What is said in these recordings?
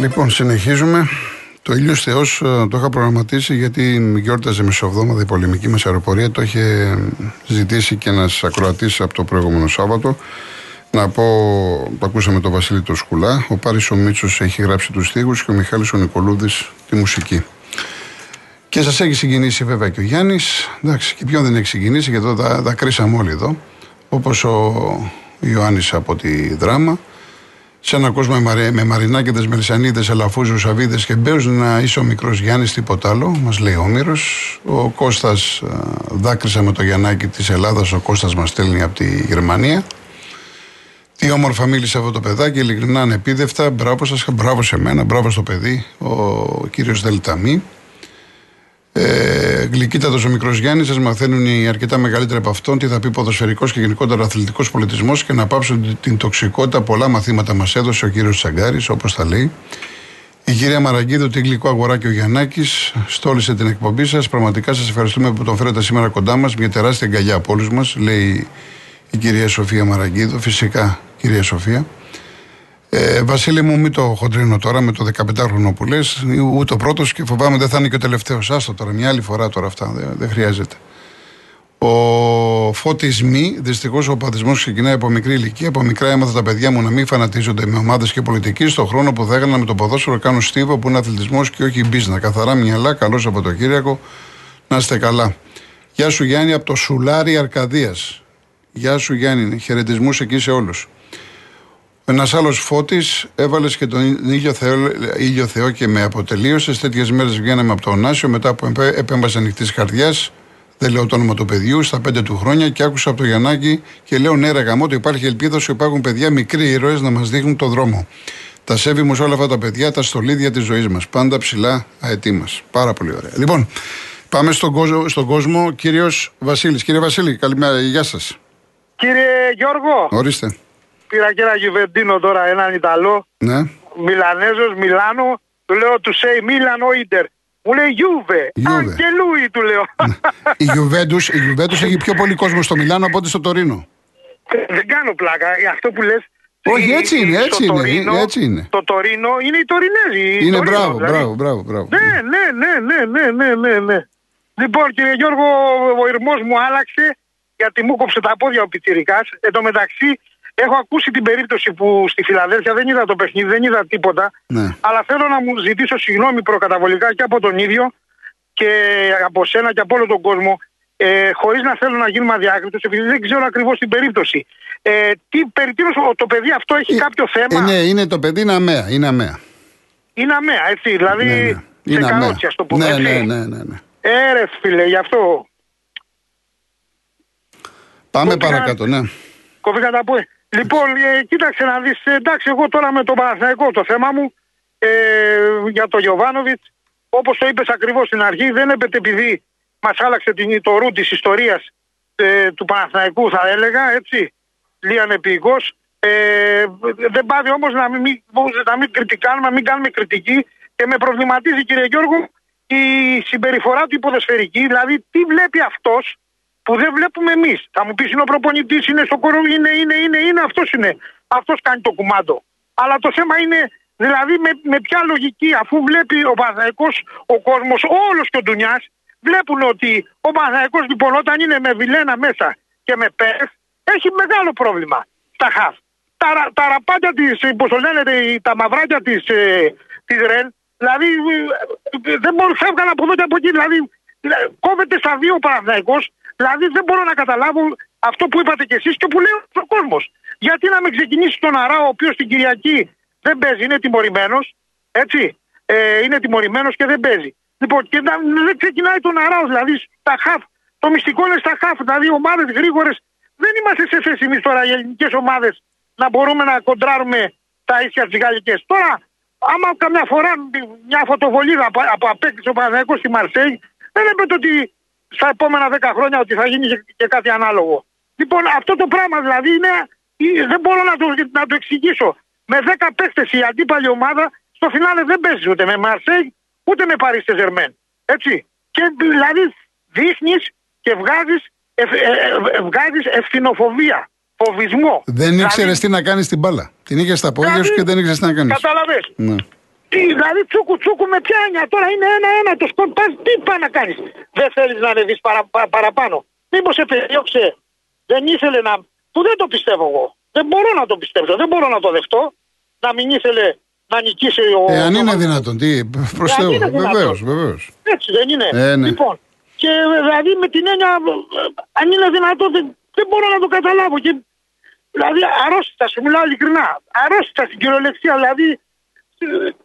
Λοιπόν, συνεχίζουμε. Το ήλιος Θεός ε, το είχα προγραμματίσει γιατί γιόρταζε μεσοβδόμαδα η πολεμική μας αεροπορία. Το είχε ζητήσει και ένας ακροατής από το προηγούμενο Σάββατο. Να πω, που ακούσαμε τον Βασίλη το Σκουλά. Ο Πάρης ο Μίτσος έχει γράψει τους στίχους και ο Μιχάλης ο Νικολούδης τη μουσική. Και σας έχει συγκινήσει βέβαια και ο Γιάννης. Εντάξει, και ποιον δεν έχει συγκινήσει, γιατί εδώ τα, τα κρίσαμε όλοι εδώ. Όπως ο Ιωάννης από τη Δράμα. Σε έναν κόσμο με, μαρι, με μαρινάκιδες, μελισανίδε, ελαφούζου, αβίδε και μπέους να είσαι ο μικρός Γιάννης, τίποτα άλλο, μας λέει ο Όμηρος. Ο Κώστας δάκρυσε με το Γιαννάκι της Ελλάδας, ο Κώστας μας στέλνει από τη Γερμανία. Τι όμορφα μίλησε αυτό το παιδάκι, ειλικρινά ανεπίδευτα. Μπράβο σας, μπράβο σε μένα, μπράβο στο παιδί, ο κύριος Δελταμή. Ε, Γλυκύτατος ο μικρός Γιάννης, σας μαθαίνουν οι αρκετά μεγαλύτεροι από αυτόν τι θα πει ποδοσφαιρικός και γενικότερα αθλητικός πολιτισμός και να πάψουν την τοξικότητα. Πολλά μαθήματα μας έδωσε ο κύριος Τσαγκάρης, όπως τα λέει. Η κυρία Μαραγκίδου, τι γλυκό αγοράκι ο Γιαννάκης, στόλισε την εκπομπή σας. Πραγματικά σας ευχαριστούμε που τον φέρετε σήμερα κοντά μας. Μια τεράστια αγκαλιά από όλους μας, λέει η κυρία Σοφία Μαραγκίδου. Φυσικά, κυρία Σοφία. Ε, Βασίλη μου, μην το χοντρίνω τώρα με το 15χρονο που λες. Ούτε ο πρώτος και φοβάμαι δεν θα είναι και ο τελευταίος. Άστο τώρα, μια άλλη φορά τώρα αυτά. Δεν, δεν χρειάζεται. Ο φώτης μη, δυστυχώς ο παθισμό ξεκινάει από μικρή ηλικία. Από μικρά έμαθα τα παιδιά μου να μην φανατίζονται με ομάδες και πολιτική. Στον χρόνο που θα έκανα με το ποδόσφαιρο κάνουν στίβο που είναι αθλητισμός και όχι μπίζνα. Καθαρά μυαλά, καλός Σαββατοκύριακο. Να είστε καλά. Γεια σου Γιάννη από το Σουλάρι Αρκαδίας. Γεια σου Γιάννη, χαιρετισμούς εκεί σε όλους. Ένας άλλος φώτης έβαλες και τον ήλιο Θεό, ήλιο Θεό και με αποτελείωσες. Τέτοιες μέρες βγαίναμε από το Ωνάσιο μετά από επέμβαση ανοιχτής καρδιάς. Δεν λέω το όνομα του παιδιού, στα πέντε του χρόνια και άκουσα από το Γιαννάκη και λέω ναι, ρε γαμό, ότι υπάρχει ελπίδα ότι υπάρχουν παιδιά μικροί ήρωες να μας δείχνουν το δρόμο. Τα σέβη μου σε όλα αυτά τα παιδιά, τα στολίδια της ζωής μας. Πάντα ψηλά αετή μας. Πάρα πολύ ωραία. Λοιπόν, πάμε στον κόσμο, στον κόσμο κύριος Βασίλης. Κύριε Βασίλη, καλημέρα, γεια σας. Κύριε Γιώργο. Ορίστε. Πήρα και ένα Γιουβεντίνο τώρα, έναν Ιταλό. Ναι. Μιλανέζος, Μιλάνο. Του λέω του say Μίλαν ο Ιντερ. Μου λέει Γιούβε. Juve. και Λούι του λέω. Η Juventus, η Juventus έχει πιο πολύ κόσμο στο Μιλάνο από ό,τι στο Τωρίνο. Δεν κάνω πλάκα. Αυτό που λες. Όχι, έτσι είναι, έτσι είναι, έτσι είναι. Το Τωρίνο είναι οι Τωρινέζοι. Είναι Τωρίνο, μπράβο, δηλαδή. μπράβο, μπράβο, μπράβο. Ναι, ναι, ναι, ναι, ναι, ναι, ναι, ναι. Λοιπόν, κύριε Γιώργο, ο ηρμό μου άλλαξε γιατί μου κόψε τα πόδια ο Πιτσιρικάς. Εν τω μεταξύ, έχω ακούσει την περίπτωση που στη Φιλαδέλφια δεν είδα το παιχνίδι, δεν είδα τίποτα. Ναι. Αλλά θέλω να μου ζητήσω συγγνώμη προκαταβολικά και από τον ίδιο και από σένα και από όλο τον κόσμο. Ε, Χωρίς να θέλω να γίνουμε αδιάκριτος, επειδή δεν ξέρω ακριβώς την περίπτωση. Ε, τι περί τίνος το παιδί αυτό έχει κάποιο θέμα; Ε, ναι, είναι το παιδί, είναι αμαία. Είναι αμαία. Είναι αμαία, έτσι. Δηλαδή. Ναι, ναι. Σε Είναι αμαία. καρότσι, ας το πούμε. Ναι, έτσι. ναι, ναι, ναι, ναι. Ε, ρε φίλε, γι' αυτό. Πάμε Κόβει παρακάτω, ναι. Κόβηκα τα πόδια. Λοιπόν, ε, κοίταξε να δεις, ε, εντάξει, εγώ τώρα με τον Παναθηναϊκό το θέμα μου ε, για τον Γιωβάνοβιτς, όπως το είπες ακριβώς στην αρχή, δεν έπεται επειδή μας άλλαξε την, το ρου της ιστορίας ε, του Παναθηναϊκού θα έλεγα, έτσι, λίγαν επίοικος. Ε, δεν πάει όμως να μην, να μην κριτικάνουμε, να μην κάνουμε κριτική και με προβληματίζει κύριε Γιώργο η συμπεριφορά του υποδοσφαιρική, δηλαδή τι βλέπει αυτός που δεν βλέπουμε εμείς. Θα μου πεις είναι ο προπονητής, είναι στο κορό, είναι, είναι, είναι, είναι, αυτός είναι. Αυτός κάνει το κουμάντο. Αλλά το θέμα είναι, δηλαδή με, με ποια λογική, αφού βλέπει ο Παναθαϊκό, ο κόσμος, όλος και ο Ντουνιάς, βλέπουν ότι ο Παναθαϊκό λοιπόν όταν είναι με Βιλένα μέσα και με Πέρ, έχει μεγάλο πρόβλημα στα χαφ. Τα, ρα- τα ραπάτια της, πώς το λένε, οι- τα μαυράκια της της Ρεν, δηλαδή ε, ε, δεν μπορούν, φεύγαν από εδώ και από εκεί. Δηλαδή ε, κόβεται στα δύο ο Παναθηναϊκός, Δηλαδή δεν μπορώ να καταλάβω αυτό που είπατε κι εσείς και που λέει ο κόσμος. Γιατί να με ξεκινήσει τον Αρά, ο οποίος την Κυριακή δεν παίζει, είναι τιμωρημένος. Έτσι. Ε, είναι τιμωρημένος και δεν παίζει. Λοιπόν, και να, δεν ξεκινάει τον Αράς, δηλαδή στα χαφ. Το μυστικό είναι στα χαφ. Δηλαδή ομάδες γρήγορες. Δεν είμαστε σε θέση εμείς τώρα οι ελληνικές ομάδες να μπορούμε να κοντράρουμε τα ίσια τι γαλλικές. Τώρα, άμα καμιά φορά μια φωτοβολίδα από, από απέκτησε ο Παναγιακό στη Μαρσέη, δεν έπρεπε ότι στα επόμενα 10 χρόνια ότι θα γίνει και- και κάτι ανάλογο. Λοιπόν, αυτό το πράγμα δηλαδή είναι. ε, Δεν μπορώ να το, να το εξηγήσω. Με 10 παίχτε η αντίπαλη ομάδα στο φινάλε δεν παίζεις ούτε με Μαρσέη ούτε με Παρί Σεζερμέν. Έτσι. Και δηλαδή δείχνεις και βγάζεις ε, ε, ε, βγάζεις ευθυνοφοβία. Φοβισμό. Δεν ήξερες Δηλαδή, τι να κάνεις την μπάλα. Την είχες στα πόδια σου Δηλαδή, και δεν ήξερες τι να κάνεις. Κατάλαβες. Ναι. Τι, δηλαδή τσούκου τσούκου με ποια έννοια; Τώρα είναι ένα-ένα το σκορ. Πας, τι πάει να κάνεις; Δεν θέλεις να ανεβείς παρα, πα- παραπάνω. Μήπως σε περιόξε. Δεν ήθελε να. που δεν το πιστεύω εγώ. Δεν μπορώ να το πιστέψω. Δεν μπορώ να το δεχτώ. Να μην ήθελε να νικήσει ο. Ε, αν ο- είναι δυνατόν, τι, προ Ε, αν Θεού. είναι δυνατόν. Βεβαίως, βεβαίω. Έτσι δεν είναι. Ε, ναι. Λοιπόν. Και ε, δηλαδή με την έννοια. ε, αν είναι δυνατόν δεν, δεν μπορώ να το καταλάβω. Και, δηλαδή αρρώστητα, σου μιλάω ειλικρινά. Αρρώστητα στην κυριολεξία. Δηλαδή ε,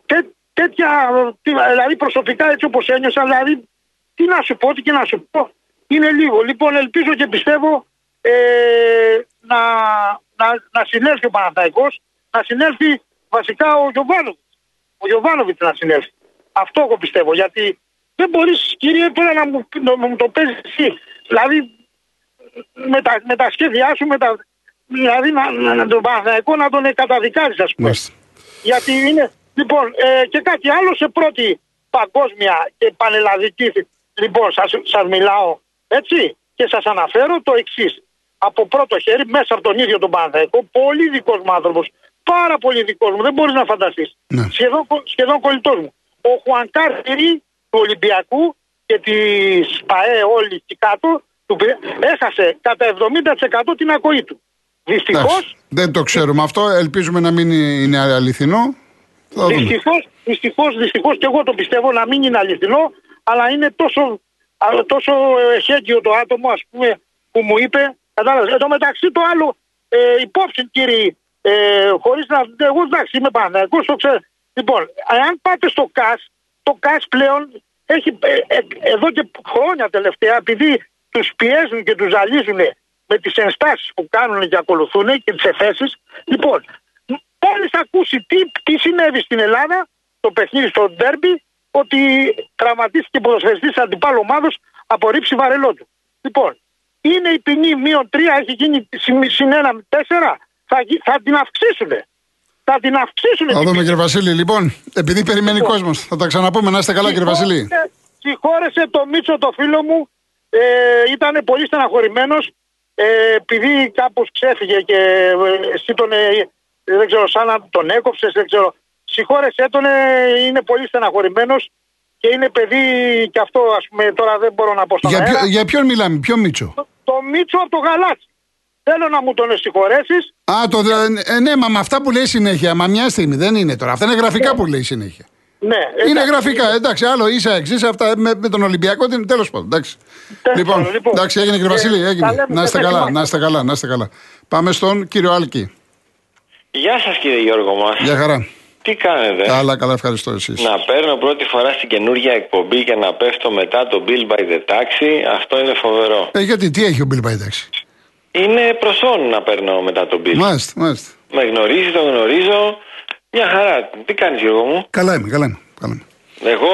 τέ, τέτοια. ε, τι- δηλαδή προσωπικά έτσι όπως ένιωσα. Δηλαδή τι να σου πω, τι και να σου πω. Είναι λίγο. Λοιπόν, ελπίζω και πιστεύω ε, να, να, να συνέλθει ο Παναθαϊκός, να συνέλθει βασικά ο Γιωβάνοβιτς. Ο Γιωβάνοβιτς να συνέλθει. Αυτό εγώ πιστεύω. Γιατί δεν μπορείς, κύριε, τώρα να μου, να μου το παίζει εσύ. Δηλαδή, με τα, με τα σχέδιά σου, με τα, δηλαδή να, να, να τον Παναθαϊκό να τον καταδικάζει, ας πούμε. Μάλιστα. Γιατί είναι. Λοιπόν, ε, και κάτι άλλο σε πρώτη παγκόσμια και πανελλαδική. Λοιπόν, σας, σας μιλάω έτσι και σας αναφέρω το εξής. Από πρώτο χέρι, μέσα από τον ίδιο τον Παναθαϊκό, πολύ δικός μου άνθρωπος, πάρα πολύ δικός μου, δεν μπορείς να φανταστείς. Ναι. Σχεδόν, σχεδόν κολλητός μου. Ο Χουανκάρ Πυρί του Ολυμπιακού και της ΠαΕ όλη εκεί κάτω, του, Πυρί, έχασε κατά 70% την ακοή του. Δυστυχώς, Εντάξει, Δεν το ξέρουμε αυτό. Ελπίζουμε να μην είναι αληθινό. Θα δούμε. Δυστυχώς, δυστυχώς, δυστυχώς και εγώ το πιστεύω να μην είναι αληθινό, αλλά είναι τόσο, α, τόσο εχέγγυο το άτομο ας πούμε που μου είπε. Κατάλαβες. Εν τω μεταξύ το άλλο ε, υπόψη κύριε, ε, χωρίς να... Εγώ εντάξει είμαι Παναθηναϊκός, το ξέρω. Λοιπόν, αν πάτε στο ΚΑΣ, το ΚΑΣ πλέον έχει ε, ε, εδώ και χρόνια τελευταία, επειδή τους πιέζουν και τους ζαλίζουν με τις ενστάσεις που κάνουν και ακολουθούν και τις εφέσεις. Λοιπόν, μόλις ακούσει τι, τι συνέβη στην Ελλάδα, το παιχνίδι στο ντέρμπι, ότι τραυματίστηκε ποδοσφαιριστής αντιπάλου ομάδος από ρήψη βαρελότου. Λοιπόν, είναι η ποινή μείον τρία, έχει γίνει συν- συν ένα τέσσερα, θα, γι- θα την αυξήσουν. Θα την αυξήσουν. Θα δούμε κύριε Βασίλη. Λοιπόν, επειδή περιμένει Λοιπόν. κόσμος, θα τα ξαναπούμε. Να είστε καλά κύριε Βασίλη. Συγχώρεσε- Συγχώρεσε το Μίτσο το φίλο μου. Ε, ήταν πολύ στεναχωρημένος. Ε, επειδή κάπως ξέφυγε και ε, εσύ τον, ε, δεν ξέρω, σαν να τον έκοψες, δεν ξέρω. Συγχώρεσέ τον, ε, είναι πολύ στεναχωρημένος και είναι παιδί και αυτό ας πούμε τώρα δεν μπορώ να πω στον Για, αέρα. ποιο, για ποιον μιλάμε, ποιο Μίτσο; Το, το Μίτσο από το Γαλάτσι. Θέλω να μου τον συγχωρέσεις. Α, το, ε, ναι, μα με αυτά που λέει συνέχεια. Μα μια στιγμή δεν είναι τώρα. Αυτά είναι γραφικά που λέει συνέχεια. Ναι, Είναι εντάξει. γραφικά, εντάξει, άλλο ίσα εξή, αυτά με, με τον Ολυμπιακό, τέλος πάντων. Εντάξει. Τέλος Λοιπόν, πάντων, λοιπόν. εντάξει, έγινε κύριε Ε, Βασίλη, τα έγινε. λέμε Να είστε σε καλά, θέμα. να είστε καλά, να είστε καλά. Πάμε στον κύριο Άλκη. Γεια σας κύριε Γιώργο μας. Γεια χαρά. Τι κάνετε; Καλά, καλά, ευχαριστώ εσείς. Να παίρνω πρώτη φορά στην καινούργια εκπομπή και να πέφτω μετά το Bill by the Taxi, αυτό είναι φοβερό. Ε, γιατί, τι έχει ο Μπιλ Παϊτάξη. Είναι προσόν να παίρνω μετά το Bill. Μάλιστα, μάλιστα. Με γνωρίζει, το γνωρίζω. Μια χαρά. Τι κάνεις Γιώργο μου; Καλά είμαι, καλά είμαι. Καλά είμαι. Εγώ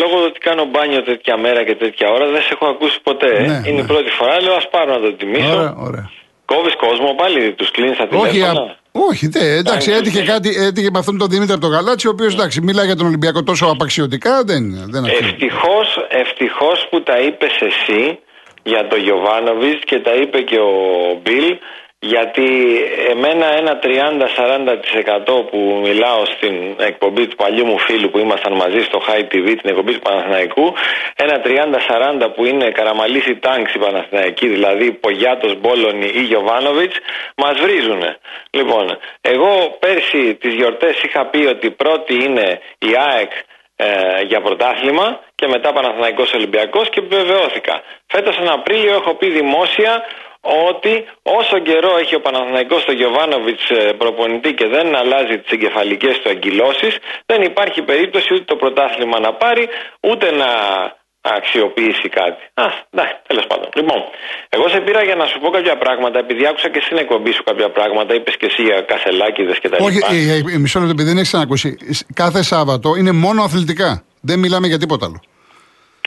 λόγω του ότι κάνω μπάνιο τέτοια μέρα και τέτοια ώρα δεν σε έχω ακούσει ποτέ. ε. Ναι, είναι ναι. η πρώτη φορά, λέω ας πάρω να το τιμήσω. Ωραία, ωραία. Κόβεις κόσμο πάλι, τους κλείνεις τα Όχι, τηλέφωνα; α, όχι, δε, εντάξει, Α, έτυχε κάτι, έτυχε με αυτόν τον Δημήτρη από το Γαλάτσι, ο οποίος εντάξει, μιλάει για τον Ολυμπιακό τόσο απαξιωτικά, δεν, δεν αξίζει. Ευτυχώς, ευτυχώς που τα είπες εσύ για το Γιωβάνοβιτς και τα είπε και ο Μπιλ γιατί εμένα ένα 30-40% που μιλάω στην εκπομπή του παλιού μου φίλου που ήμασταν μαζί στο High TV, την εκπομπή του Παναθηναϊκού, ένα 30-40 που είναι Καραμαλής Τάγκς η Παναθηναϊκή, δηλαδή Πογιάτος, Μπόλωνη ή Γιωβάνοβιτς, μας βρίζουνε. Λοιπόν, εγώ πέρσι τις γιορτές είχα πει ότι πρώτη είναι η ΑΕΚ ε, για πρωτάθλημα και μετά Παναθηναϊκός Ολυμπιακός και επιβεβαιώθηκα. Φέτος τον Απρίλιο έχω πει δημόσια ότι όσο καιρό έχει ο Παναθηναϊκός το Γιωβάνοβιτς ε, προπονητή και δεν αλλάζει τις εγκεφαλικές του αγκυλώσεις δεν υπάρχει περίπτωση ούτε το πρωτάθλημα να πάρει ούτε να αξιοποιήσει κάτι. Α, εντάξει, τέλος πάντων. Λοιπόν, εγώ σε πήρα για να σου πω κάποια πράγματα, επειδή άκουσα και στην εκπομπή σου κάποια πράγματα, είπες και εσύ για κασελάκιδες και τα Όχι, λοιπά. ε, ε, ε, μισό λεπτό, επειδή δεν έχεις ξανακούσει. Κάθε Σάββατο είναι μόνο αθλητικά. Δεν μιλάμε για τίποτα άλλο.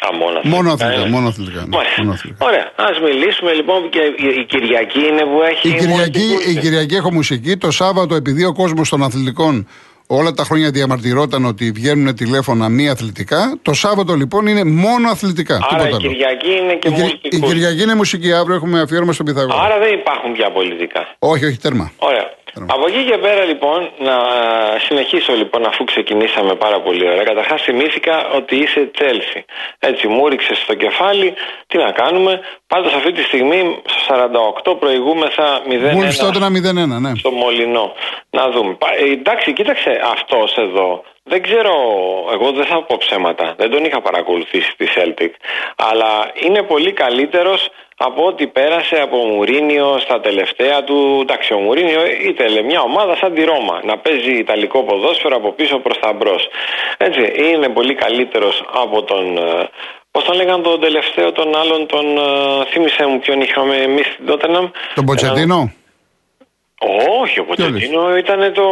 Α, μόνο Μόνο αθλητικά αθλητικά, είναι. μόνο αθλητικά, ναι, Μάλιστα. μόνο αθλητικά. Ωραία. Α μιλήσουμε λοιπόν και η- η Κυριακή είναι που έχει. Η Κυριακή, μουσική. η Κυριακή έχω μουσική. Το Σάββατο, επειδή ο κόσμος των αθλητικών όλα τα χρόνια διαμαρτυρόταν ότι βγαίνουν τηλέφωνα μη αθλητικά, το Σάββατο λοιπόν είναι μόνο αθλητικά. Άρα τίποτα η άλλο. Κυριακή είναι και Η, Κυρ- μουσική. η Κυριακή είναι μουσική, αύριο έχουμε αφιέρωμα στον Πυθαγόρα. Άρα δεν υπάρχουν πια πολιτικά. Όχι, όχι, τέρμα. Ωραία. Από εκεί και πέρα λοιπόν, να συνεχίσω λοιπόν αφού ξεκινήσαμε πάρα πολύ ωραία. Καταρχάς θυμήθηκα ότι είσαι Τσέλσι. Έτσι μου ρίξε στο κεφάλι, τι να κάνουμε. Πάντως αυτή τη στιγμή στο 48 προηγούμεθα 0-1. Μόλι τότε ένα 0-1, ναι. Στο Μολυνό. Να δούμε. Ε, εντάξει, κοίταξε αυτός εδώ. Δεν ξέρω, εγώ δεν θα πω ψέματα. Δεν τον είχα παρακολουθήσει τη Celtic. Αλλά είναι πολύ καλύτερος από ό,τι πέρασε από Μουρίνιο στα τελευταία του. Εντάξει, ο Μουρίνιο ήθελε μια ομάδα σαν τη Ρώμα να παίζει Ιταλικό ποδόσφαιρο από πίσω προς τα μπρος. Έτσι, είναι πολύ καλύτερος από τον. Ε, Πώς τον λέγανε τον τελευταίο, τον άλλον, τον. Ε, θύμισε μου ποιον είχαμε εμείς στην Τότεναμ. Τον Ποτσετίνο; Όχι, ο Ποτσετίνο ήταν το,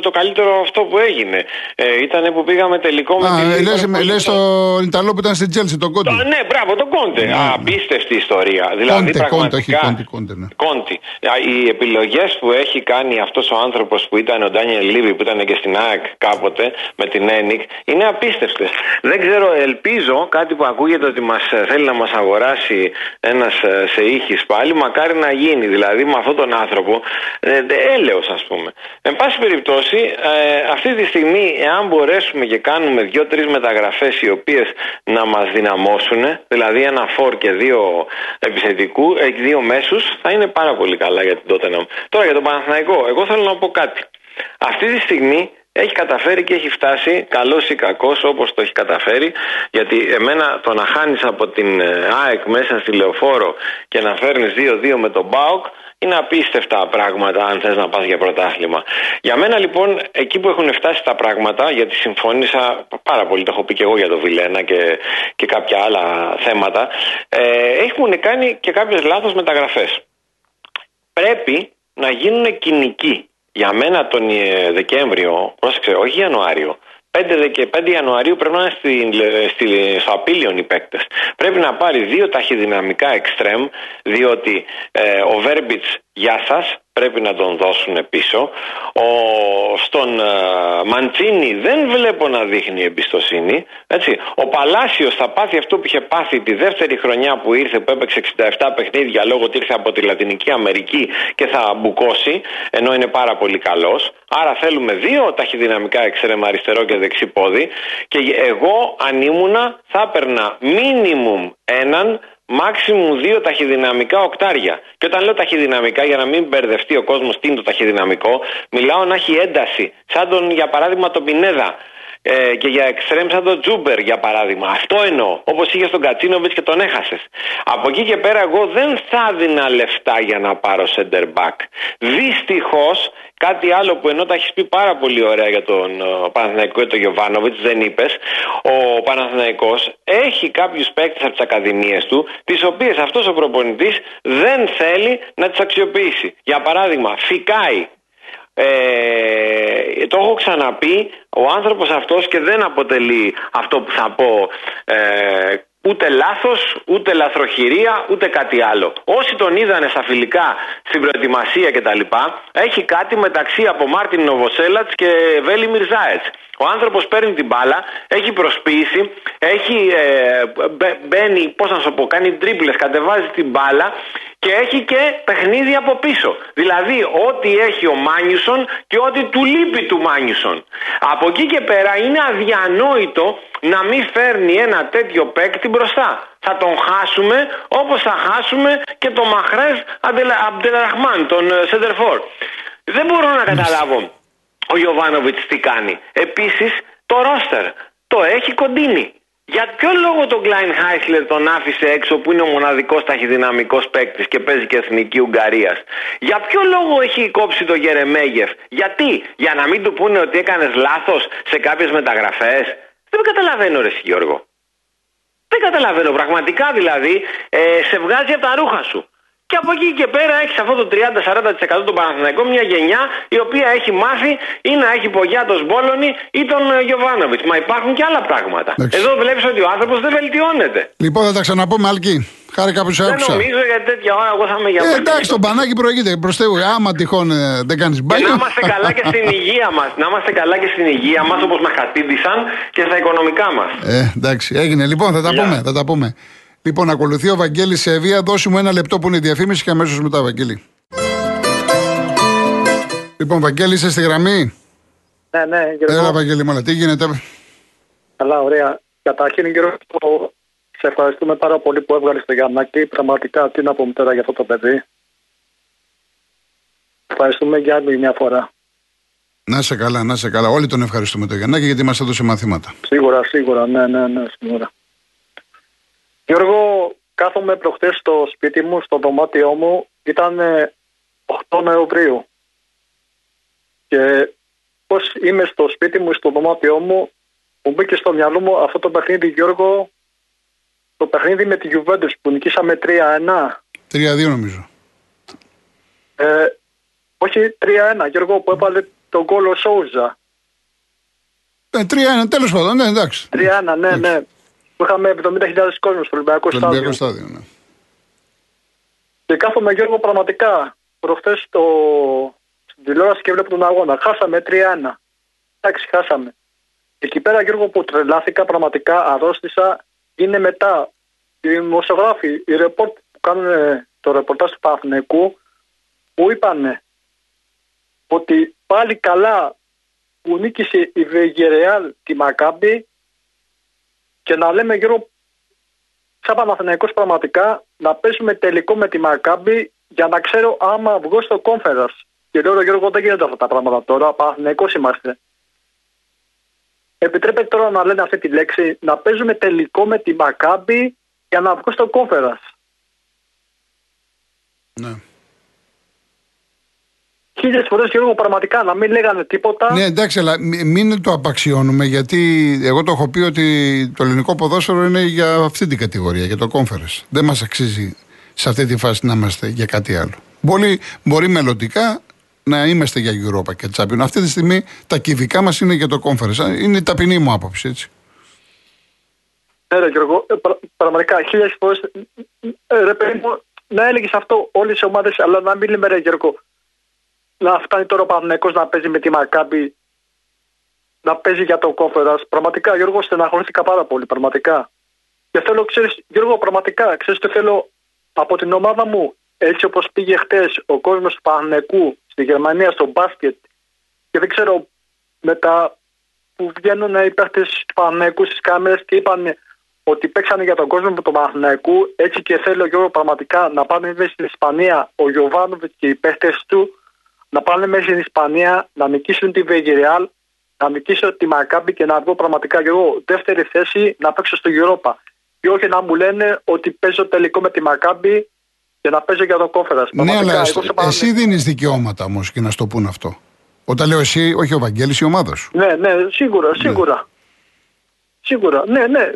το καλύτερο αυτό που έγινε. Ε, ήταν που πήγαμε τελικό με Α, την. Λες τον Ιταλό που ήταν στην Τσέλσι, τον Κόντε. Ναι, μπράβο, τον Κόντε. Ναι, ναι. Απίστευτη ιστορία. Δηλαδή, κόντε, πραγματικά, κόντε, όχι κόντε, ναι. Κόντι. Οι επιλογές που έχει κάνει αυτός ο άνθρωπος που ήταν ο Ντάνιελ Λίβι, που ήταν και στην ΑΕΚ κάποτε με την ENIC, είναι απίστευτες. Δεν ξέρω, ελπίζω κάτι που ακούγεται ότι μας, θέλει να μας αγοράσει ένας ε, σε ήχης πάλι, μακάρι να γίνει. Δηλαδή με αυτόν τον άνθρωπο ε, έλεος ας πούμε. Εν πάση περιπτώσει ε, αυτή τη στιγμή εάν μπορέσουμε και κάνουμε δύο-τρεις μεταγραφές οι οποίες να μας δυναμώσουν δηλαδή ένα φόρ και δύο επιθετικού, ε, δύο μέσους θα είναι πάρα πολύ καλά για την τότε Τώρα για τον Παναθηναϊκό, εγώ θέλω να πω κάτι. Αυτή τη στιγμή έχει καταφέρει και έχει φτάσει, καλός ή κακός, όπως το έχει καταφέρει, γιατί εμένα το να χάνεις από την ε, ΑΕΚ μέσα στη λεωφόρο και να φέρνεις 2-2 με τον ΠΑΟΚ είναι απίστευτα πράγματα αν θες να πας για πρωτάθλημα. Για μένα λοιπόν εκεί που έχουν φτάσει τα πράγματα γιατί συμφώνησα πάρα πολύ το έχω πει και εγώ για το Βιλένα και, και κάποια άλλα θέματα ε, έχουν κάνει και κάποιες λάθος μεταγραφές. Πρέπει να γίνουν κοινικοί. Για μένα τον ε, Δεκέμβριο, πρόσεξε, όχι Ιανουάριο, 5, και 5 Ιανουαρίου πρέπει να είναι στη, στη, στο απίλιον οι παίκτες. Πρέπει να πάρει δύο ταχυδυναμικά εξτρέμ, διότι ε, ο Βέρμπιτς, γεια σας, πρέπει να τον δώσουν πίσω. Ο, στον uh, Μαντσίνη δεν βλέπω να δείχνει εμπιστοσύνη. Έτσι. Ο Παλάσιος θα πάθει αυτό που είχε πάθει τη δεύτερη χρονιά που ήρθε, που έπαιξε 67 παιχνίδια λόγω ότι ήρθε από τη Λατινική Αμερική και θα μπουκώσει, ενώ είναι πάρα πολύ καλός. Άρα θέλουμε δύο ταχυδυναμικά εξαιρέμα αριστερό και δεξί πόδι. Και εγώ αν ήμουνα θα έπαιρνα μίνιμουμ έναν Μάξιμου δύο ταχυδυναμικά οκτάρια. Και όταν λέω ταχυδυναμικά, για να μην μπερδευτεί ο κόσμος τι είναι το ταχυδυναμικό, μιλάω να έχει ένταση. Σαν τον, για παράδειγμα, τον Πινέδα. Ε, και για εξτρέμ σαν τον Τζούμπερ για παράδειγμα. Αυτό εννοώ. Όπως είχε τον Κατσίνοβιτς και τον έχασες. Από εκεί και πέρα, εγώ δεν θα έδινα λεφτά για να πάρω center back. Δυστυχώς Κάτι άλλο που ενώ τα έχεις πει πάρα πολύ ωραία για τον Παναθηναϊκό και τον Γιωβάνοβιτς, δεν είπες. Ο Παναθηναϊκός έχει κάποιους παίκτες από τις ακαδημίες του, τις οποίες αυτός ο προπονητής δεν θέλει να τις αξιοποιήσει. Για παράδειγμα, φυκάει. Ε, το έχω ξαναπεί, ο άνθρωπος αυτός και δεν αποτελεί αυτό που θα πω ε, Ούτε λάθος, ούτε λαθροχειρία, ούτε κάτι άλλο. Όσοι τον είδανε στα φιλικά, στην προετοιμασία κτλ., έχει κάτι μεταξύ από Μάρτιν Νοβοσέλατς και Βέλη Μιρζάετς. Ο άνθρωπος παίρνει την μπάλα, έχει προσποίηση, έχει, ε, μπαίνει, πώς να σου πω, κάνει τρίπλες, κατεβάζει την μπάλα και έχει και παιχνίδι από πίσω. Δηλαδή, ό,τι έχει ο Μάνιουσον και ό,τι του λείπει του Μάνιουσον. Από εκεί και πέρα είναι αδιανόητο να μην φέρνει ένα τέτοιο παίκτη μπροστά. Θα τον χάσουμε όπως θα χάσουμε και τον Μαχρές Αμπτελαραχμάν, τον Σεντερφόρ. Δεν μπορώ να καταλάβω ο Ιωβάνοβιτς τι κάνει. Επίσης το ρόστερ το έχει κοντίνει. Για ποιο λόγο τον Κλάιν Χάισλερ τον άφησε έξω που είναι ο μοναδικός ταχυδυναμικός παίκτης και παίζει και εθνική Ουγγαρίας; Για ποιο λόγο έχει κόψει το Γερεμέγεφ; Γιατί, για να μην του πούνε ότι έκανες λάθος σε κάποιες μεταγραφές; Δεν καταλαβαίνω ρε Γιώργο. Δεν καταλαβαίνω πραγματικά δηλαδή ε, σε βγάζει από τα ρούχα σου. Και από εκεί και πέρα έχεις αυτό το 30-40% του Παναθηναϊκού, μια γενιά η οποία έχει μάθει ή να έχει πογιά τον Σμπόλωνη ή τον ε, Γιωβάνοβιτς. Μα υπάρχουν και άλλα πράγματα. Εδώ βλέπεις ότι ο άνθρωπος δεν βελτιώνεται. Λοιπόν, θα τα ξαναπούμε, Αλκή. Χάρη κάπου σε άκουσα. Δεν νομίζω για τέτοια ώρα εγώ θα είμαι για ε, Εντάξει, το μπανάκι προηγείται. Προ Θεού, άμα τυχόν ε, δεν κάνεις μπάνιο. Και να είμαστε καλά και στην υγεία μας. Να είμαστε καλά και στην υγεία μας όπως μας κατήντησαν και στα οικονομικά μας. Ε, εντάξει, έγινε. Λοιπόν, θα τα πούμε. Θα τα πούμε. Λοιπόν, ακολουθεί ο Βαγγέλης Σεβία. Δώσε μου ένα λεπτό που είναι η διαφήμιση και αμέσως μετά, Βαγγέλη. Λοιπόν, Βαγγέλη, είσαι στη γραμμή; Ναι, ναι, Γιώργο. Έλα, Βαγγέλη, μόλα, τι γίνεται; Καλά, ωραία. Καταρχήν, Γιώργο, σε ευχαριστούμε πάρα πολύ που έβγαλες το Γιαννάκη. Πραγματικά, τι να πούμε τώρα για αυτό το παιδί. Ευχαριστούμε για άλλη μια φορά. Να σε καλά, να σε καλά. Όλοι τον ευχαριστούμε τον Γιαννάκη γιατί μας έδωσε μαθήματα. Σίγουρα, σίγουρα, ναι, ναι, ναι, σίγουρα. Γιώργο, κάθομαι προχτές στο σπίτι μου, στο δωμάτιό μου. Ήταν 8 Νοεμβρίου. Και πώς είμαι στο σπίτι μου, στο δωμάτιό μου, μου μπήκε στο μυαλό μου αυτό το παιχνίδι, Γιώργο, το παιχνίδι με τη Juventus που νικήσαμε 3-1. 3-2 νομίζω. Ε, όχι 3-1, Γιώργο, που έβαλε τον γκολ ο Σόουζα. Ε, 3-1, τέλος πάντων, ναι, εντάξει. 3-1, ναι, ναι. Που είχαμε 70.000 κόσμος στο Ολυμπιακό Το Ολυμπιακό στάδιο, ναι. Και κάθομαι Γιώργο πραγματικά προχθές στο... στην τηλεόραση και βλέπω τον αγώνα. Χάσαμε 3-1. Εντάξει, χάσαμε. Εκεί πέρα Γιώργο που τρελάθηκα πραγματικά, αρρώστησα, είναι μετά. Οι δημοσιογράφοι, οι ρεπόρτ που κάνουν ε, το ρεπορτάζ του Παναθηναϊκού, που είπαν ότι πάλι καλά που νίκησε η Βεγερεάλ τη Μακάμπη και να λέμε Γιώργο σαν Παναθηναϊκός πραγματικά να παίζουμε τελικό με τη Μακάμπη για να ξέρω άμα βγω στο κόμφερας. Και λέω Γιώργο δεν γίνεται αυτά τα πράγματα τώρα, Παναθηναϊκός είμαστε. Επιτρέπεται τώρα να λένε αυτή τη λέξη να παίζουμε τελικό με τη Μακάμπη για να βγω στο κόμφερας. ναι. Χίλιες φορές Γιώργο πραγματικά να μην λέγανε τίποτα. Ναι, εντάξει, αλλά μη- μην το απαξιώνουμε γιατί εγώ το έχω πει ότι το ελληνικό ποδόσφαιρο είναι για αυτή την κατηγορία, για το conference. Δεν μας αξίζει σε αυτή τη φάση να είμαστε για κάτι άλλο. Μπορεί, μπορεί μελλοντικά να είμαστε για Europa και Champions. Αυτή τη στιγμή τα κυβικά μας είναι για το conference. Είναι η ταπεινή μου άποψη, έτσι. Ναι, ρε Γιώργο, ε, πρα- πραγματικά χίλιες φορές. ρε παιδί μου, να έλεγες αυτό όλες οι ομάδες, αλλά να μην λέμε ρε Γιώργο. Να φτάνει τώρα ο Παναγενικό να παίζει με τη Μακάμπη, να παίζει για το κόφερας. Πραγματικά, Γιώργο, στεναχωρήθηκα πάρα πολύ. Πραγματικά. Και θέλω, ξέρεις, Γιώργο, πραγματικά, ξέρεις τι θέλω από την ομάδα μου. Έτσι όπως πήγε χτες ο κόσμος του Παναγενικού στη Γερμανία στο μπάσκετ και δεν ξέρω μετά που βγαίνουν οι παίχτε του Παναγενικού στις κάμερες και είπαν ότι παίξανε για τον κόσμο του Παναθηναϊκού. Έτσι και θέλω Γιώργο πραγματικά να πάνε μέσα στην Ισπανία ο Γιωβάνοβιτς και οι παίχτε του να πάνε μέσα στην Ισπανία να νικήσουν τη Βεγγεριάλ, να νικήσουν τη Μακάμπη και να βγω πραγματικά Γιώργο δεύτερη θέση να παίξω στο Europa. Και όχι να μου λένε ότι παίζω τελικό με τη Μακάμπη και να παίζω για τον κόφερας. Ναι, αλλά εσύ δίνεις δικαιώματα όμως και να στο πούν αυτό. Όταν λέω εσύ, όχι ο Βαγγέλης, η ομάδα σου. Ναι, ναι, σίγουρα, σίγουρα. Σίγουρα, ναι, ναι.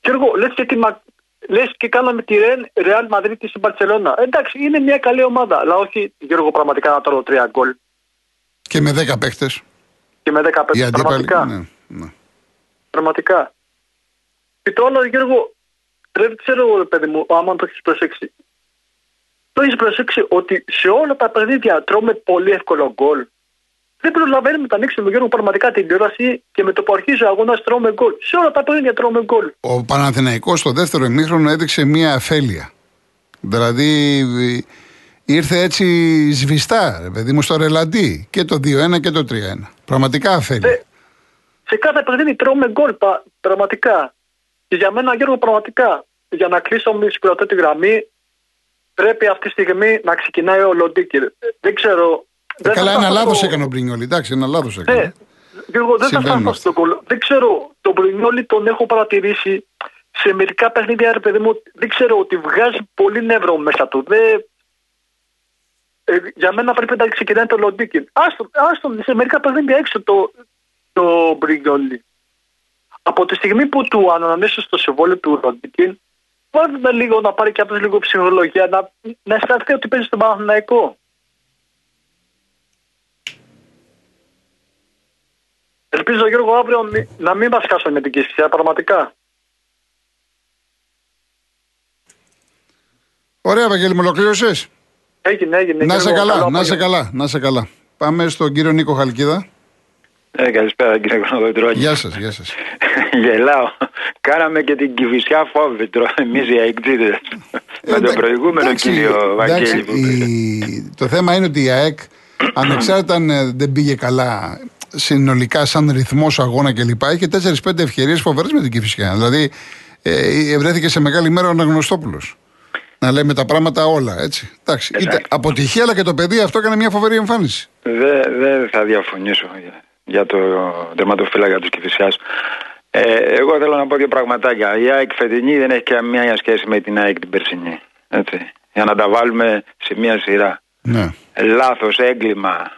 Και εγώ, λες και, τη, Μα- λες και κάναμε τη Real Madrid στην Μπαρσελόνα. Εντάξει, είναι μια καλή ομάδα, αλλά όχι, Γιώργο, πραγματικά να τρώω τρία γκολ Και με 10 παίχτες. και με δέκα Οι πέντε. αντίπαλοι. Πραγματικά, Ναι, ναι. πραγματικά. Και το άλλο, Γιώργο, δεν ξέρω, εγώ, ρε παιδί μου, άμα το έχεις προσέξει. Το έχεις προσέξει ότι σε όλα τα παιχνίδια τρώμε πολύ εύκολο γκολ. Δεν προλαβαίνουμε να ανοίξουμε Γιώργο πραγματικά την τηλεόραση και με το που αρχίζει ο αγώνας τρώμε γκολ. Σε όλα τα παιχνίδια τρώμε γκολ. Ο Παναθηναϊκός στο δεύτερο ημίχρονο έδειξε μια αφέλεια. Δηλαδή ε, ήρθε έτσι σβηστά, ρε παιδί μου, στο ρελαντί. Και το 2-1 και το 3-1. Πραγματικά αφέλεια. Ε, σε κάθε παιχνίδι τρώμε γκολ πα- πραγματικά. Και για μένα, Γιώργο, πραγματικά, για να κλείσω με την τη γραμμή, πρέπει αυτή τη στιγμή να ξεκινάει ο Λοντίκη. Ε, Δεν ξέρω. Ε, δεν καλά, θα ένα φτάσω λάθος στο- έκανε ο Μπρινιόλη. Εντάξει, ένα λάθος έκανε. Ναι, Γιώργο, δεν θα Συμβαίνουν φτάσω αυτά. στον κόλλο. Δεν ξέρω, τον Μπρινιόλη τον έχω παρατηρήσει σε μερικά παιχνίδια, ρε παιδί μου, δεν ξέρω ότι βγάζει πολύ νεύρο μέσα του. Δεν... Ε, για μένα πρέπει να ξεκινάει το Λοντίκιν. Άστον, άστον σε μερικά παιχνίδια έξω το, το Μπρινιόλη. Από τη στιγμή που του ανανέσω στο συμβόλαιο του Λοντίκιν, βάλτε λίγο να πάρει και αυτός λίγο ψυχολογία, να, να αισθανθεί ότι παίζει στον Παναθηναϊκό. Ελπίζω Γιώργο αύριο μη- να μην μας χάσουν με την Κηφισιά, πραγματικά. Ωραία, Βαγγέλη, με ολοκλήρωσες; Έγινε, έγινε. Να σε Γιώργο, καλά, καλό να σε απόγευμα. καλά, να σε καλά. Πάμε στον κύριο Νίκο Χαλκίδα. Ε, καλησπέρα κύριε Κονοδρόνη. Γεια σας, γεια σας. Γελάω. Κάναμε και την κυφισιά φόβητρο εμείς οι αεκτζίδες. Με τον προηγούμενο κύριο Βαγγέλη που πήρε. το θέμα είναι ότι η ΑΕΚ ανεξάρτητα αν ε, δεν πήγε καλά συνολικά σαν ρυθμός αγώνα κλπ. Είχε 4-5 ευκαιρίες φοβερές με την Κυφυσιά. Δηλαδή ε, βρέθηκε σε μεγάλη μέρα ο Αναγνωστόπουλος. Να λέμε τα πράγματα όλα, έτσι. Εντάξει, είτε αποτυχία, αλλά και το παιδί αυτό έκανε μια φοβερή εμφάνιση. Δεν δε θα διαφωνήσω για, για το τερματοφύλακα του Κυφυσιάς. Ε, εγώ θέλω να πω δύο πραγματάκια. Η ΑΕΚ φετινή δεν έχει καμία σχέση με την ΑΕΚ την περσινή. Έτσι. Για να τα βάλουμε σε μια σειρά. Ναι. Λάθος, έγκλημα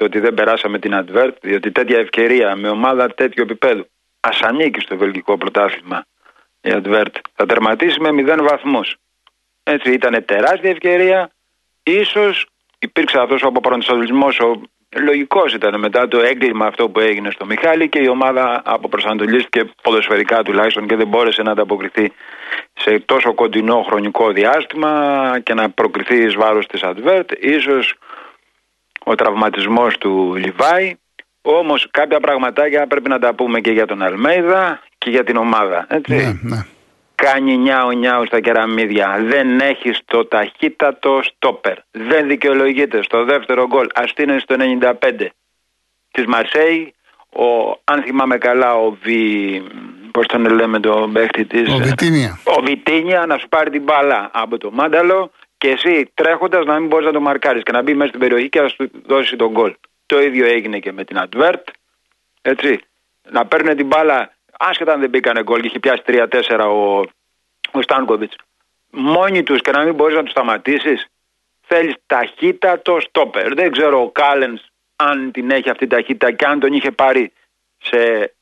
το ότι δεν περάσαμε την Αντβέρτ, διότι τέτοια ευκαιρία με ομάδα τέτοιου επίπεδου ας ανήκει στο βελγικό πρωτάθλημα η Αντβέρτ. Θα τερματίσει με 0 βαθμούς. Έτσι ήταν τεράστια ευκαιρία. Ίσως υπήρξε αυτός ο αποπροσανατολισμός, ο λογικός ήταν μετά το έγκλημα αυτό που έγινε στο Μιχάλη και η ομάδα αποπροσανατολίστηκε ποδοσφαιρικά τουλάχιστον και δεν μπόρεσε να ανταποκριθεί σε τόσο κοντινό χρονικό διάστημα και να προκριθεί εις βάρος της Αντβέρτ. Ίσως ο τραυματισμός του Λιβάη. Όμως κάποια πραγματάκια πρέπει να τα πούμε και για τον Αλμέιδα και για την ομάδα. Έτσι. Ναι, ναι. Κάνει νιάου νιάου στα κεραμίδια. Δεν έχει το ταχύτατο στόπερ. Δεν δικαιολογείται στο δεύτερο γκολ. Αστίνε στο 95 της Μαρσέη. Ο, αν θυμάμαι καλά, ο Βι. Πώς τον λέμε τον παίχτη της. Ο Βιτίνια. Ο Βιτίνια να σου πάρει την μπάλα από το μάνταλο και εσύ τρέχοντας να μην μπορείς να το μαρκάρεις και να μπει μέσα στην περιοχή και να σου δώσει τον γκολ. Το ίδιο έγινε και με την Αντβέρτ. Έτσι. Να παίρνει την μπάλα άσχετα αν δεν μπήκανε γκολ και είχε πιάσει 3-4 ο, ο Στάνκοβιτς. Μόνοι τους και να μην μπορείς να τους σταματήσεις. Θέλεις ταχύτατο στόπερ. Δεν ξέρω ο Κάλενς αν την έχει αυτή η ταχύτητα και αν τον είχε πάρει σε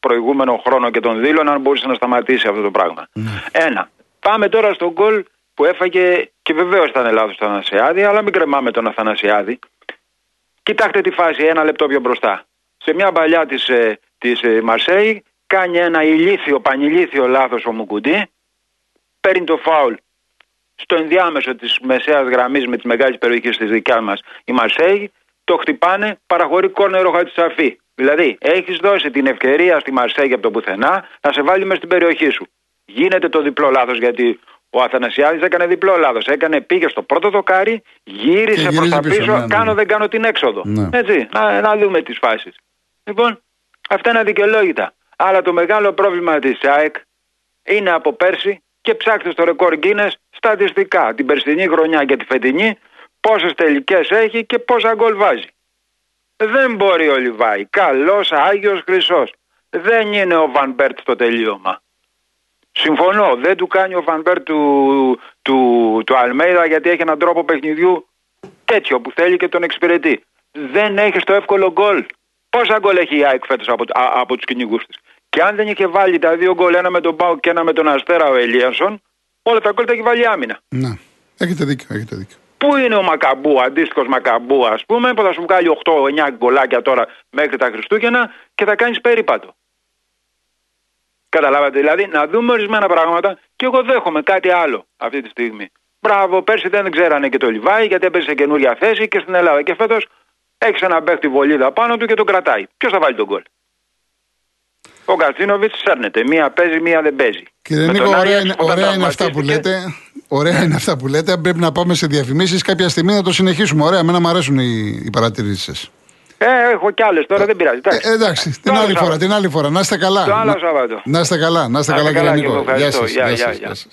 προηγούμενο χρόνο και τον δήλωνε, αν μπορούσε να σταματήσει αυτό το πράγμα. Ναι. Ένα. Πάμε τώρα στο γκολ που έφαγε και βεβαίως ήταν λάθος το Αθανασιάδη, αλλά μην κρεμάμε τον Αθανασιάδη. Κοιτάξτε τη φάση ένα λεπτό πιο μπροστά. Σε μια παλιά της της, ε, Μαρσέη κάνει ένα ηλίθιο, πανηλίθιο λάθος ο Μουκουντή, παίρνει το φάουλ στο ενδιάμεσο της μεσαίας γραμμής με τις μεγάλες περιοχές της δικιάς μας η Μαρσέη, το χτυπάνε, παραχωρεί κόρνερο χατσαφή. Δηλαδή, έχεις δώσει την ευκαιρία στη Μαρσέη από το πουθενά να σε βάλει μες στην περιοχή σου. Γίνεται το διπλό λάθος γιατί ο Αθανασιάδης έκανε διπλό λάθος. Έκανε, πήγε στο πρώτο δοκάρι, γύρισε προς τα πίσω, ναι, ναι, κάνω δεν κάνω την έξοδο. Ναι. Έτσι, να, να δούμε τις φάσεις. Λοιπόν, αυτά είναι αδικαιολόγητα. Αλλά το μεγάλο πρόβλημα της ΑΕΚ είναι από πέρσι και ψάξτε στο ρεκόρ Guinness στατιστικά την περσινή χρονιά και τη φετινή πόσες τελικές έχει και πόσα γκολ βάζει. Δεν μπορεί ο Λιβάι. Καλός, Άγιος, Χρυσός. Δεν είναι ο Βαν Βέρτ στο τελείωμα. Συμφωνώ. Δεν του κάνει ο Βαν Βέρτ του, του, του Αλμέιδα γιατί έχει έναν τρόπο παιχνιδιού τέτοιο που θέλει και τον εξυπηρετεί. Δεν έχει το εύκολο γκολ. Πόσα γκολ έχει η ΑΕΚ φέτος από, από τους κυνηγούς της; Και αν δεν είχε βάλει τα δύο γκολ, ένα με τον ΠΑΟ και ένα με τον Αστέρα ο Ελίασον, όλα τα γκολ τα έχει βάλει άμυνα. Ναι. Έχετε δίκιο, έχετε δίκιο. Πού είναι ο Μακαμπού, αντίστοιχος Μακαμπού, ας πούμε, που θα σου βγάλει 8-9 γκολάκια τώρα μέχρι τα Χριστούγεννα και θα κάνεις περίπατο. Καταλάβατε, δηλαδή να δούμε ορισμένα πράγματα και εγώ δέχομαι κάτι άλλο αυτή τη στιγμή. Μπράβο, πέρσι δεν ξέρανε και το Λιβάη γιατί έπεσε σε καινούργια θέση και στην Ελλάδα. Και φέτος έχει ένα παίχτη βολίδα πάνω του και τον κρατάει. Ποιος θα βάλει τον κόλ. Ο Κατσίνοβιτ σέρνεται. Μία παίζει, μία δεν παίζει. Κύριε Νίκο, ωραία, είναι, ωραία είναι αυτά που λέτε. Ωραία είναι αυτά που λέτε. Πρέπει να πάμε σε διαφημίσεις κάποια στιγμή να το συνεχίσουμε. Ωραία, εμένα μου αρέσουν οι, οι παρατηρήσεις σας. Ε, έχω κι άλλες τώρα, δεν πειράζει. Εντάξει, ε, εντάξει την, άλλη φορά, την άλλη φορά. Να είστε καλά. Το άλλο Σάββατο. Να είστε καλά, να είστε καλά, κύριε Νίκο. Γεια σας.